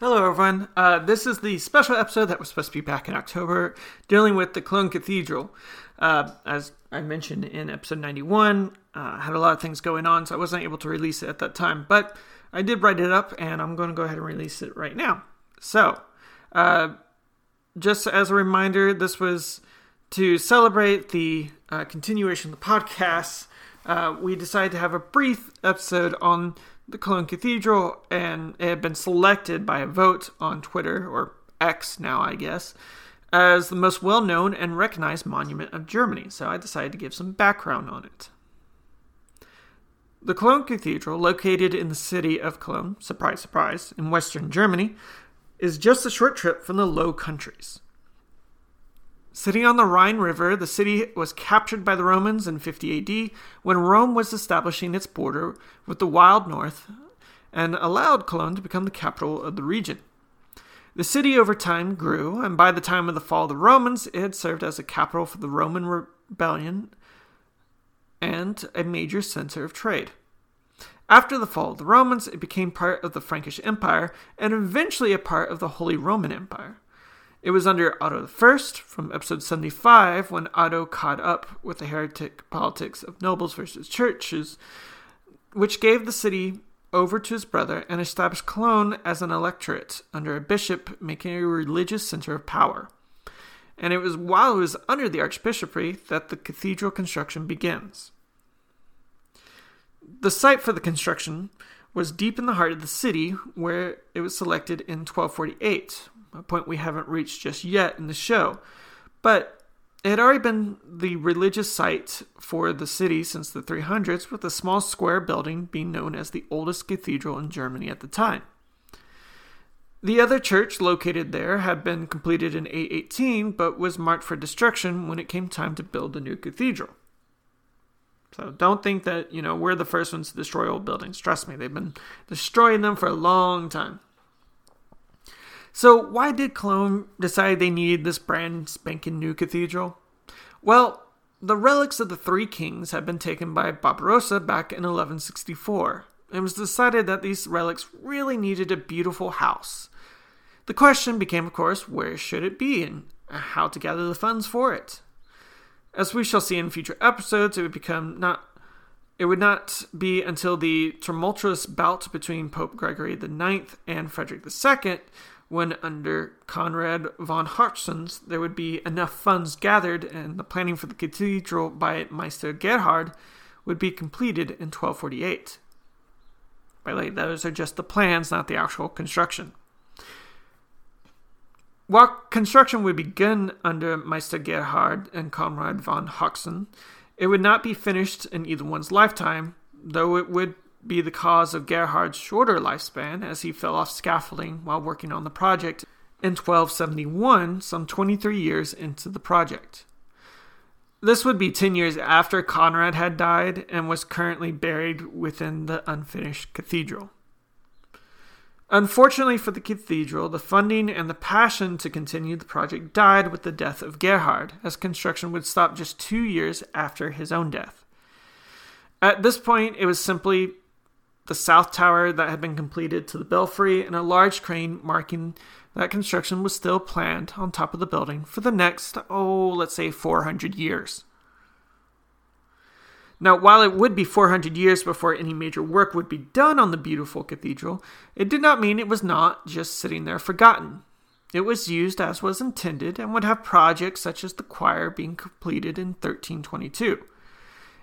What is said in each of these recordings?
Hello, everyone. Uh, this is the special episode that was supposed to be back in October, dealing with the Cologne Cathedral. Uh, as I mentioned in episode 91, uh, had a lot of things going on, so I wasn't able to release it at that time. But I did write it up, and I'm going to go ahead and release it right now. So, uh, just as a reminder, this was to celebrate the uh, continuation of the podcast. Uh, we decided to have a brief episode on the Cologne Cathedral, and it had been selected by a vote on Twitter, or X now, I guess, as the most well known and recognized monument of Germany. So I decided to give some background on it. The Cologne Cathedral, located in the city of Cologne, surprise, surprise, in western Germany, is just a short trip from the Low Countries. Sitting on the Rhine River, the city was captured by the Romans in 50 AD when Rome was establishing its border with the wild north and allowed Cologne to become the capital of the region. The city over time grew, and by the time of the fall of the Romans, it had served as a capital for the Roman rebellion and a major center of trade. After the fall of the Romans, it became part of the Frankish Empire and eventually a part of the Holy Roman Empire. It was under Otto I from episode 75 when Otto caught up with the heretic politics of nobles versus churches, which gave the city over to his brother and established Cologne as an electorate under a bishop, making a religious center of power. And it was while it was under the archbishopry that the cathedral construction begins. The site for the construction was deep in the heart of the city, where it was selected in 1248, a point we haven't reached just yet in the show. But it had already been the religious site for the city since the 300s, with a small square building being known as the oldest cathedral in Germany at the time. The other church located there had been completed in 818, but was marked for destruction when it came time to build the new cathedral. So don't think that, you know, we're the first ones to destroy old buildings. Trust me, they've been destroying them for a long time. So, why did Cologne decide they needed this brand spanking new cathedral? Well, the relics of the three kings had been taken by Barbarossa back in 1164. It was decided that these relics really needed a beautiful house. The question became, of course, where should it be and how to gather the funds for it. As we shall see in future episodes, it would become not it would not be until the tumultuous bout between Pope Gregory IX and Frederick II when under Conrad von Hochsens there would be enough funds gathered and the planning for the cathedral by Meister Gerhard would be completed in 1248. By way, those are just the plans, not the actual construction. While construction would begin under Meister Gerhard and Conrad von Hochsen, it would not be finished in either one's lifetime, though it would be the cause of Gerhard's shorter lifespan as he fell off scaffolding while working on the project in 1271, some 23 years into the project. This would be 10 years after Conrad had died and was currently buried within the unfinished cathedral. Unfortunately for the cathedral, the funding and the passion to continue the project died with the death of Gerhard, as construction would stop just two years after his own death. At this point, it was simply the south tower that had been completed to the belfry, and a large crane marking that construction was still planned on top of the building for the next, oh, let's say 400 years. Now, while it would be 400 years before any major work would be done on the beautiful cathedral, it did not mean it was not just sitting there forgotten. It was used as was intended and would have projects such as the choir being completed in 1322.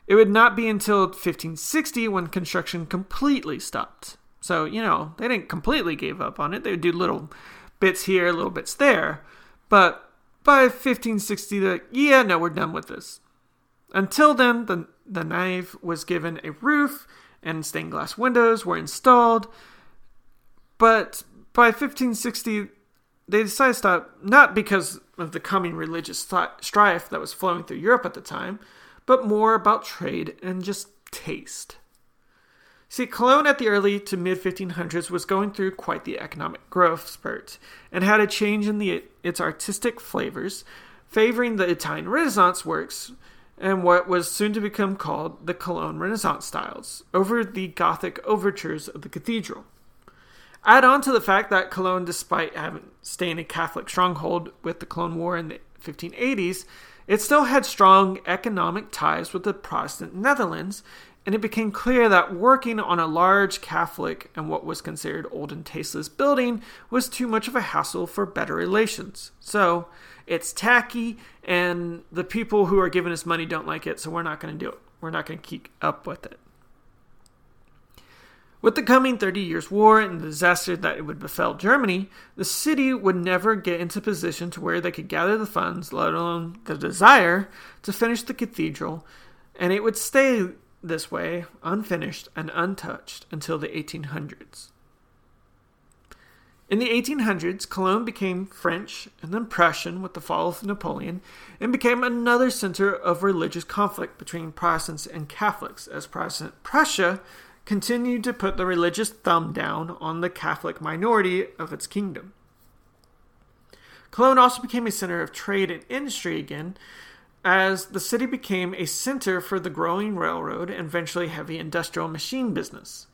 It would not be until 1560 when construction completely stopped. So, you know, they didn't completely give up on it. They would do little bits here, little bits there. But by 1560, the yeah, no, we're done with this. Until then, the, the nave was given a roof and stained glass windows were installed. But by 1560, they decided to stop, not because of the coming religious strife that was flowing through Europe at the time, but more about trade and just taste. See, Cologne at the early to mid 1500s was going through quite the economic growth spurt and had a change in the, its artistic flavors, favoring the Italian Renaissance works and what was soon to become called the Cologne Renaissance styles over the Gothic overtures of the cathedral. Add on to the fact that Cologne, despite having staying a Catholic stronghold with the Cologne War in the 1580s, it still had strong economic ties with the Protestant Netherlands, and it became clear that working on a large Catholic and what was considered old and tasteless building was too much of a hassle for better relations. So it's tacky, and the people who are giving us money don't like it, so we're not going to do it. We're not going to keep up with it. With the coming Thirty Years' War and the disaster that it would befell Germany, the city would never get into position to where they could gather the funds, let alone the desire, to finish the cathedral, and it would stay this way, unfinished and untouched, until the 1800s. In the 1800s, Cologne became French and then Prussian with the fall of Napoleon and became another center of religious conflict between Protestants and Catholics as Protestant Prussia continued to put the religious thumb down on the Catholic minority of its kingdom. Cologne also became a center of trade and industry again, as the city became a center for the growing railroad and eventually heavy industrial machine business.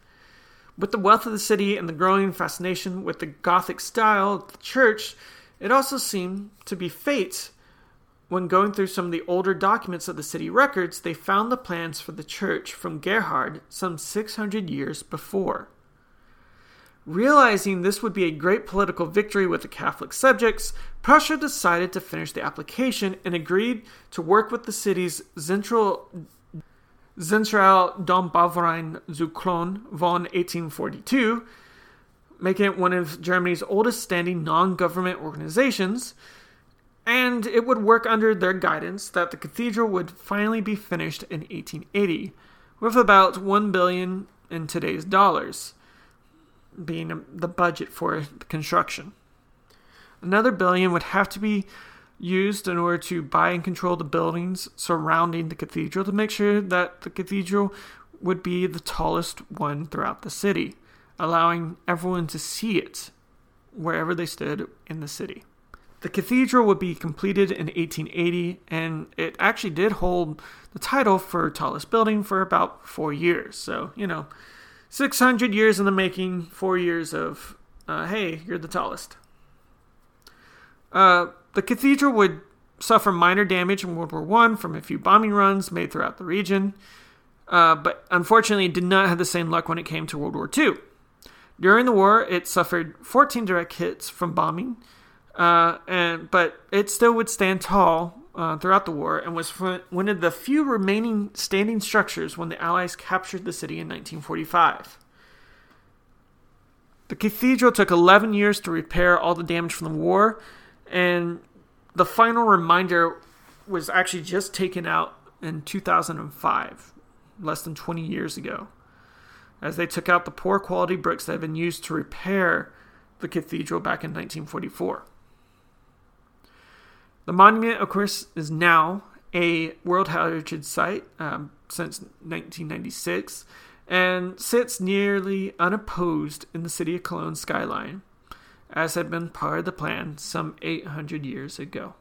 With the wealth of the city and the growing fascination with the Gothic style of the church, it also seemed to be fate when going through some of the older documents of the city records, they found the plans for the church from Gerhard some 600 years before. Realizing this would be a great political victory with the Catholic subjects, Prussia decided to finish the application and agreed to work with the city's Zentral Zentraldombauverein zu Cologne von 1842, making it one of Germany's oldest standing non government organizations and it would work under their guidance that the cathedral would finally be finished in 1880 with about 1 billion in today's dollars being the budget for the construction. Another billion would have to be used in order to buy and control the buildings surrounding the cathedral to make sure that the cathedral would be the tallest one throughout the city allowing everyone to see it wherever they stood in the city the cathedral would be completed in 1880, and it actually did hold the title for tallest building for about four years. So, you know, 600 years in the making, four years of, uh, hey, you're the tallest. Uh, the cathedral would suffer minor damage in World War I from a few bombing runs made throughout the region, uh, but unfortunately did not have the same luck when it came to World War II. During the war, it suffered 14 direct hits from bombing uh, and but it still would stand tall uh, throughout the war and was one of the few remaining standing structures when the Allies captured the city in 1945. The cathedral took 11 years to repair all the damage from the war, and the final reminder was actually just taken out in 2005, less than 20 years ago, as they took out the poor quality bricks that had been used to repair the cathedral back in 1944. The monument, of course, is now a World Heritage Site um, since 1996 and sits nearly unopposed in the city of Cologne skyline, as had been part of the plan some 800 years ago.